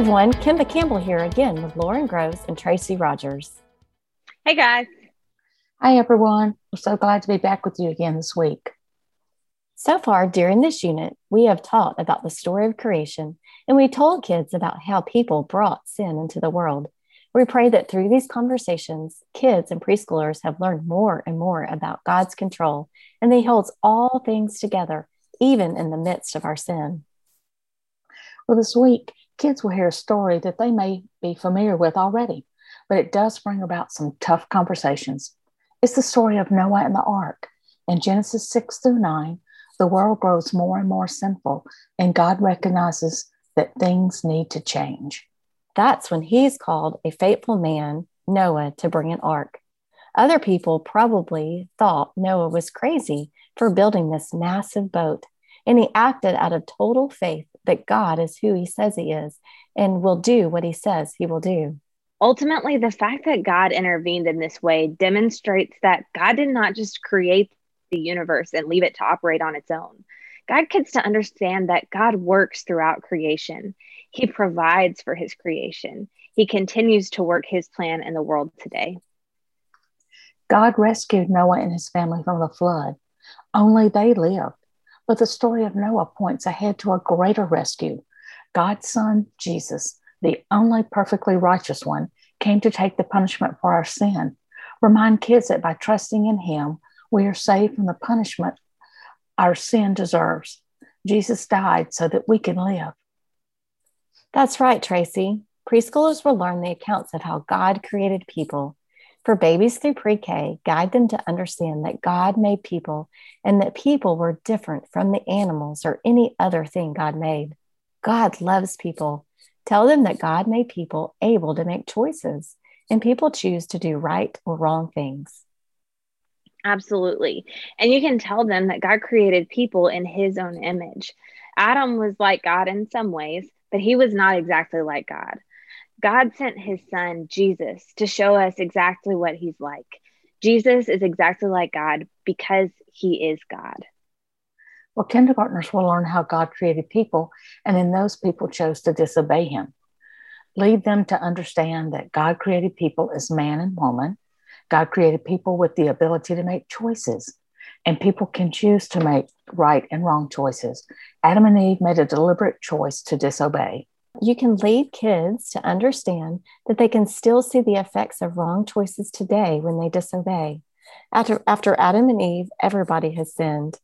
everyone, Kimba Campbell here again with Lauren Groves and Tracy Rogers. Hey guys. Hi everyone. We're so glad to be back with you again this week. So far during this unit, we have taught about the story of creation and we told kids about how people brought sin into the world. We pray that through these conversations, kids and preschoolers have learned more and more about God's control and that He holds all things together, even in the midst of our sin. Well, this week, kids will hear a story that they may be familiar with already, but it does bring about some tough conversations. It's the story of Noah and the ark. In Genesis 6 through 9, the world grows more and more sinful, and God recognizes that things need to change. That's when he's called a faithful man, Noah, to bring an ark. Other people probably thought Noah was crazy for building this massive boat, and he acted out of total faith that God is who he says he is and will do what he says he will do. Ultimately, the fact that God intervened in this way demonstrates that God did not just create the universe and leave it to operate on its own. God gets to understand that God works throughout creation. He provides for his creation. He continues to work his plan in the world today. God rescued Noah and his family from the flood. Only they lived. But the story of Noah points ahead to a greater rescue. God's son, Jesus, the only perfectly righteous one, came to take the punishment for our sin. Remind kids that by trusting in him, we are saved from the punishment our sin deserves. Jesus died so that we can live. That's right, Tracy. Preschoolers will learn the accounts of how God created people for babies through pre K, guide them to understand that God made people and that people were different from the animals or any other thing God made. God loves people. Tell them that God made people able to make choices and people choose to do right or wrong things. Absolutely. And you can tell them that God created people in his own image. Adam was like God in some ways, but he was not exactly like God. God sent his son, Jesus, to show us exactly what he's like. Jesus is exactly like God because he is God. Well, kindergartners will learn how God created people, and then those people chose to disobey him. Lead them to understand that God created people as man and woman. God created people with the ability to make choices, and people can choose to make right and wrong choices. Adam and Eve made a deliberate choice to disobey. You can lead kids to understand that they can still see the effects of wrong choices today when they disobey. After, after Adam and Eve, everybody has sinned.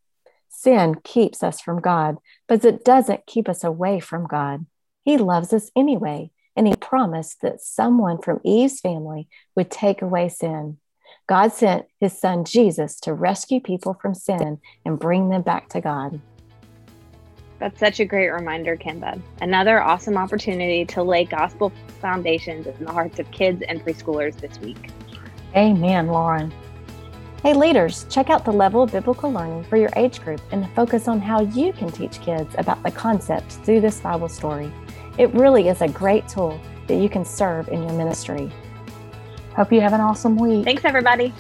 Sin keeps us from God, but it doesn't keep us away from God. He loves us anyway, and He promised that someone from Eve's family would take away sin. God sent His Son Jesus to rescue people from sin and bring them back to God. That's such a great reminder, Kimba. Another awesome opportunity to lay gospel foundations in the hearts of kids and preschoolers this week. Amen, Lauren. Hey, leaders, check out the level of biblical learning for your age group and focus on how you can teach kids about the concepts through this Bible story. It really is a great tool that you can serve in your ministry. Hope you have an awesome week. Thanks, everybody.